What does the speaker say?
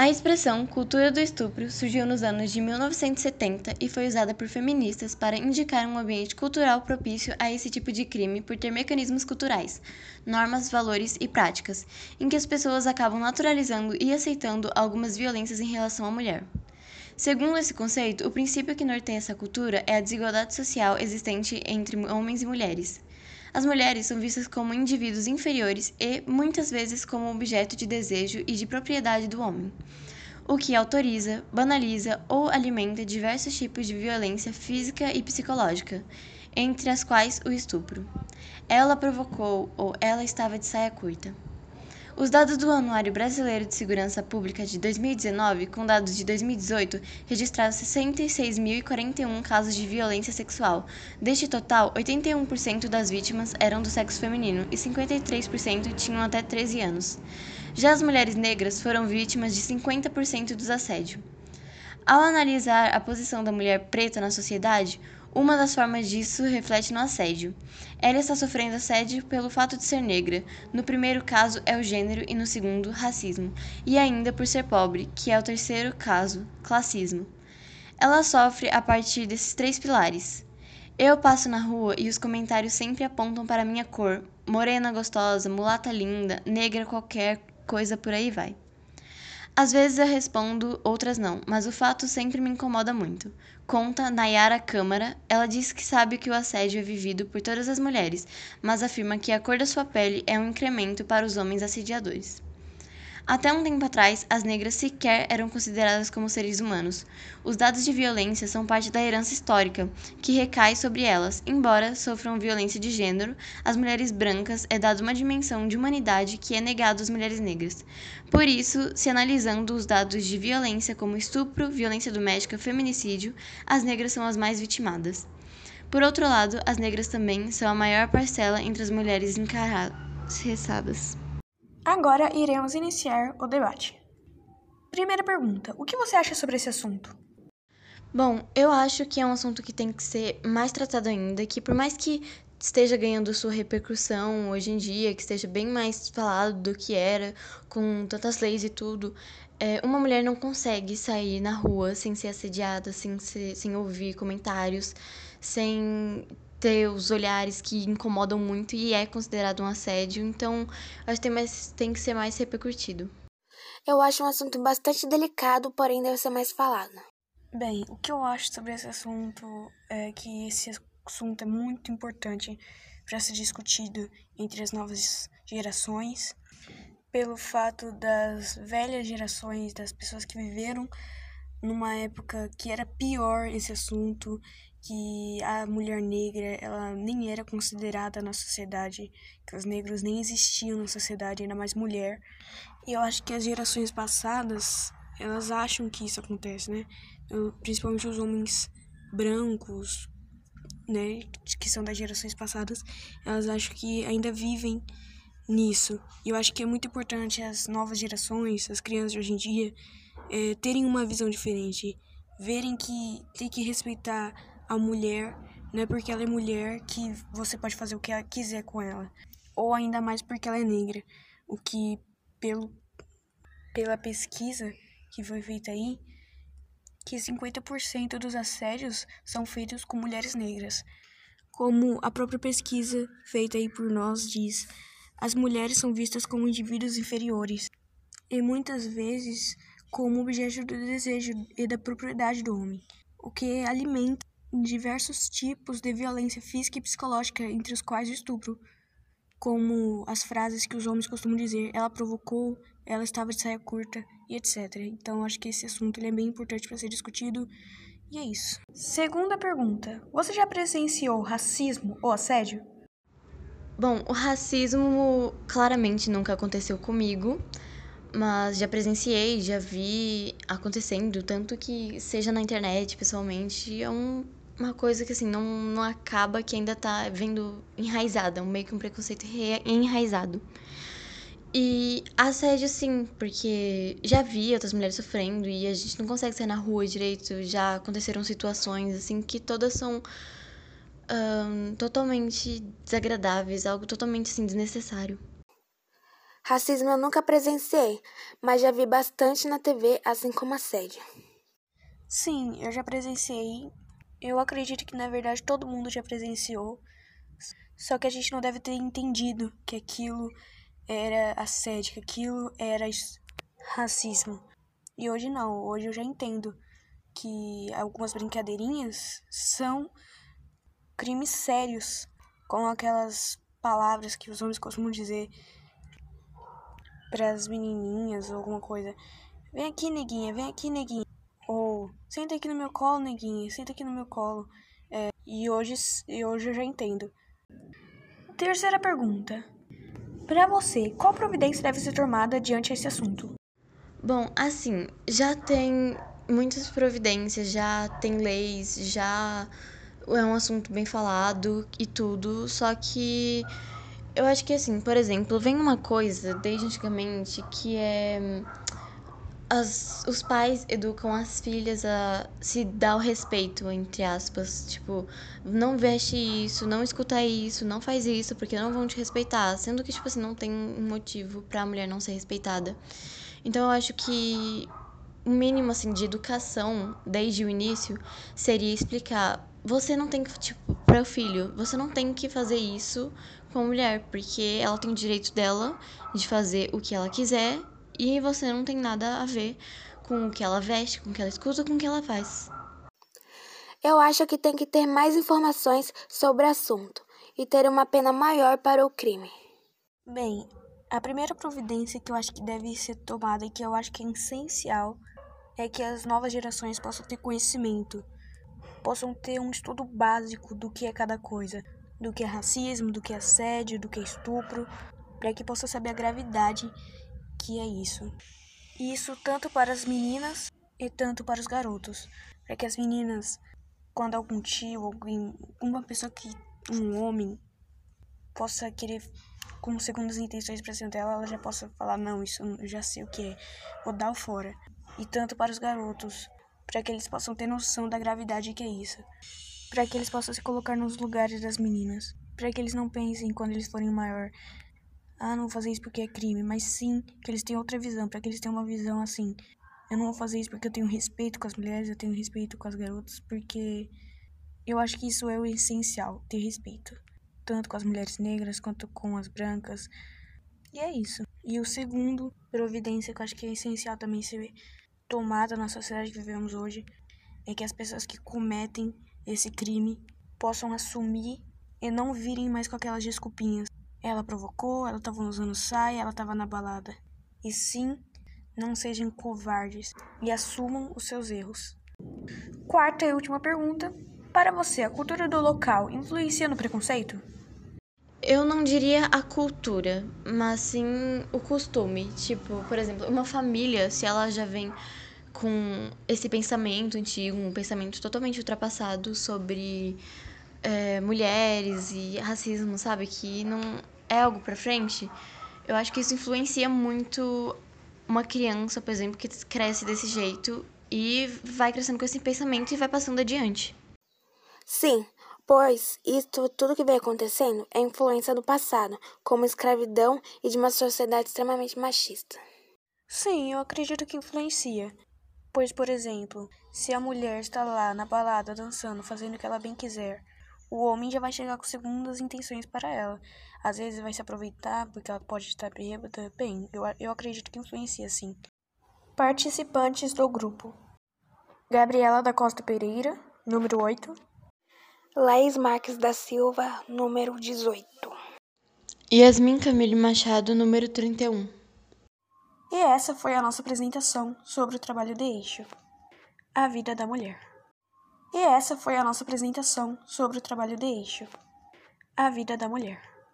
A expressão cultura do estupro surgiu nos anos de 1970 e foi usada por feministas para indicar um ambiente cultural propício a esse tipo de crime por ter mecanismos culturais, normas, valores e práticas, em que as pessoas acabam naturalizando e aceitando algumas violências em relação à mulher. Segundo esse conceito, o princípio que norteia essa cultura é a desigualdade social existente entre homens e mulheres. As mulheres são vistas como indivíduos inferiores e, muitas vezes, como objeto de desejo e de propriedade do homem, o que autoriza, banaliza ou alimenta diversos tipos de violência física e psicológica, entre as quais o estupro. Ela provocou ou ela estava de saia curta. Os dados do Anuário Brasileiro de Segurança Pública de 2019, com dados de 2018, registraram 66.041 casos de violência sexual. Deste total, 81% das vítimas eram do sexo feminino e 53% tinham até 13 anos. Já as mulheres negras foram vítimas de 50% dos assédios. Ao analisar a posição da mulher preta na sociedade, uma das formas disso reflete no assédio. Ela está sofrendo assédio pelo fato de ser negra. No primeiro caso é o gênero e no segundo, racismo. E ainda por ser pobre, que é o terceiro caso, classismo. Ela sofre a partir desses três pilares. Eu passo na rua e os comentários sempre apontam para minha cor, morena gostosa, mulata linda, negra qualquer coisa por aí vai. Às vezes eu respondo, outras não, mas o fato sempre me incomoda muito. Conta Nayara Câmara, ela diz que sabe que o assédio é vivido por todas as mulheres, mas afirma que a cor da sua pele é um incremento para os homens assediadores. Até um tempo atrás, as negras sequer eram consideradas como seres humanos. Os dados de violência são parte da herança histórica, que recai sobre elas. Embora sofram violência de gênero, às mulheres brancas é dada uma dimensão de humanidade que é negada às mulheres negras. Por isso, se analisando os dados de violência como estupro, violência doméstica, feminicídio, as negras são as mais vitimadas. Por outro lado, as negras também são a maior parcela entre as mulheres encarceradas. Agora iremos iniciar o debate. Primeira pergunta: o que você acha sobre esse assunto? Bom, eu acho que é um assunto que tem que ser mais tratado ainda, que por mais que esteja ganhando sua repercussão hoje em dia, que esteja bem mais falado do que era, com tantas leis e tudo, é, uma mulher não consegue sair na rua sem ser assediada, sem, ser, sem ouvir comentários, sem ter os olhares que incomodam muito e é considerado um assédio, então acho que tem, mais, tem que ser mais repercutido. Eu acho um assunto bastante delicado, porém deve ser mais falado. Bem, o que eu acho sobre esse assunto é que esse assunto é muito importante para ser discutido entre as novas gerações, pelo fato das velhas gerações, das pessoas que viveram numa época que era pior esse assunto que a mulher negra ela nem era considerada na sociedade, que os negros nem existiam na sociedade, ainda mais mulher. E eu acho que as gerações passadas, elas acham que isso acontece, né? Principalmente os homens brancos, né, que são das gerações passadas, elas acham que ainda vivem nisso. E eu acho que é muito importante as novas gerações, as crianças de hoje em dia, é, terem uma visão diferente, verem que tem que respeitar a mulher, não é porque ela é mulher que você pode fazer o que ela quiser com ela. Ou ainda mais porque ela é negra. O que, pelo, pela pesquisa que foi feita aí, que 50% dos assédios são feitos com mulheres negras. Como a própria pesquisa feita aí por nós diz, as mulheres são vistas como indivíduos inferiores e muitas vezes como objeto do desejo e da propriedade do homem, o que alimenta diversos tipos de violência física e psicológica, entre os quais o estupro, como as frases que os homens costumam dizer: ela provocou, ela estava de saia curta e etc. Então, acho que esse assunto ele é bem importante para ser discutido. E é isso. Segunda pergunta: Você já presenciou racismo ou assédio? Bom, o racismo claramente nunca aconteceu comigo, mas já presenciei, já vi acontecendo, tanto que seja na internet, pessoalmente, é um uma coisa que assim não, não acaba que ainda tá vendo enraizada, meio que um preconceito enraizado. E assédio sim, porque já vi outras mulheres sofrendo e a gente não consegue sair na rua direito. Já aconteceram situações assim que todas são um, totalmente desagradáveis, algo totalmente assim desnecessário. Racismo eu nunca presenciei, mas já vi bastante na TV, assim como assédio. Sim, eu já presenciei. Eu acredito que na verdade todo mundo já presenciou. Só que a gente não deve ter entendido que aquilo era assédio, que aquilo era racismo. E hoje não, hoje eu já entendo que algumas brincadeirinhas são crimes sérios, com aquelas palavras que os homens costumam dizer para as menininhas ou alguma coisa. Vem aqui, neguinha, vem aqui, neguinha. Ou senta aqui no meu colo, neguinha, senta aqui no meu colo. É, e hoje, e hoje eu já entendo. Terceira pergunta. Para você, qual providência deve ser tomada diante esse assunto? Bom, assim, já tem muitas providências, já tem leis, já é um assunto bem falado e tudo, só que eu acho que assim, por exemplo, vem uma coisa desde antigamente que é as, os pais educam as filhas a se dar o respeito, entre aspas. Tipo, não veste isso, não escuta isso, não faz isso, porque não vão te respeitar. Sendo que, tipo assim, não tem um motivo pra mulher não ser respeitada. Então eu acho que o mínimo, assim, de educação, desde o início, seria explicar. Você não tem que, tipo, para o filho, você não tem que fazer isso com a mulher, porque ela tem o direito dela de fazer o que ela quiser e você não tem nada a ver com o que ela veste, com o que ela escuta, com o que ela faz. Eu acho que tem que ter mais informações sobre o assunto e ter uma pena maior para o crime. Bem, a primeira providência que eu acho que deve ser tomada e que eu acho que é essencial é que as novas gerações possam ter conhecimento, possam ter um estudo básico do que é cada coisa, do que é racismo, do que é assédio, do que é estupro, para que possam saber a gravidade que é isso. Isso tanto para as meninas e tanto para os garotos, para que as meninas, quando algum tio, alguém, pessoa que um homem possa querer com segundas intenções para cima dela, ela já possa falar não, isso eu já sei o que é, vou dar o fora. E tanto para os garotos, para que eles possam ter noção da gravidade que é isso para que eles possam se colocar nos lugares das meninas, para que eles não pensem quando eles forem maior, ah, não vou fazer isso porque é crime, mas sim que eles tenham outra visão, para que eles tenham uma visão assim, eu não vou fazer isso porque eu tenho respeito com as mulheres, eu tenho respeito com as garotas, porque eu acho que isso é o essencial, ter respeito, tanto com as mulheres negras quanto com as brancas. E é isso. E o segundo providência que eu acho que é essencial também ser tomada na sociedade que vivemos hoje é que as pessoas que cometem esse crime possam assumir e não virem mais com aquelas desculpinhas. Ela provocou, ela estava usando saia, ela estava na balada. E sim, não sejam covardes e assumam os seus erros. Quarta e última pergunta. Para você, a cultura do local influencia no preconceito? Eu não diria a cultura, mas sim o costume. Tipo, por exemplo, uma família, se ela já vem com esse pensamento antigo, um pensamento totalmente ultrapassado sobre é, mulheres e racismo, sabe? Que não é algo pra frente. Eu acho que isso influencia muito uma criança, por exemplo, que cresce desse jeito e vai crescendo com esse pensamento e vai passando adiante. Sim, pois isto tudo que vem acontecendo é influência do passado, como escravidão e de uma sociedade extremamente machista. Sim, eu acredito que influencia. Pois, por exemplo, se a mulher está lá na balada dançando, fazendo o que ela bem quiser, o homem já vai chegar com segundas intenções para ela. Às vezes vai se aproveitar porque ela pode estar bêbada. Bem, eu, eu acredito que influencia sim. Participantes do grupo: Gabriela da Costa Pereira, número 8. Laís Marques da Silva, número 18. Yasmin Camille Machado, número 31. E essa foi a nossa apresentação sobre o trabalho de eixo, a vida da mulher. E essa foi a nossa apresentação sobre o trabalho de eixo, a vida da mulher.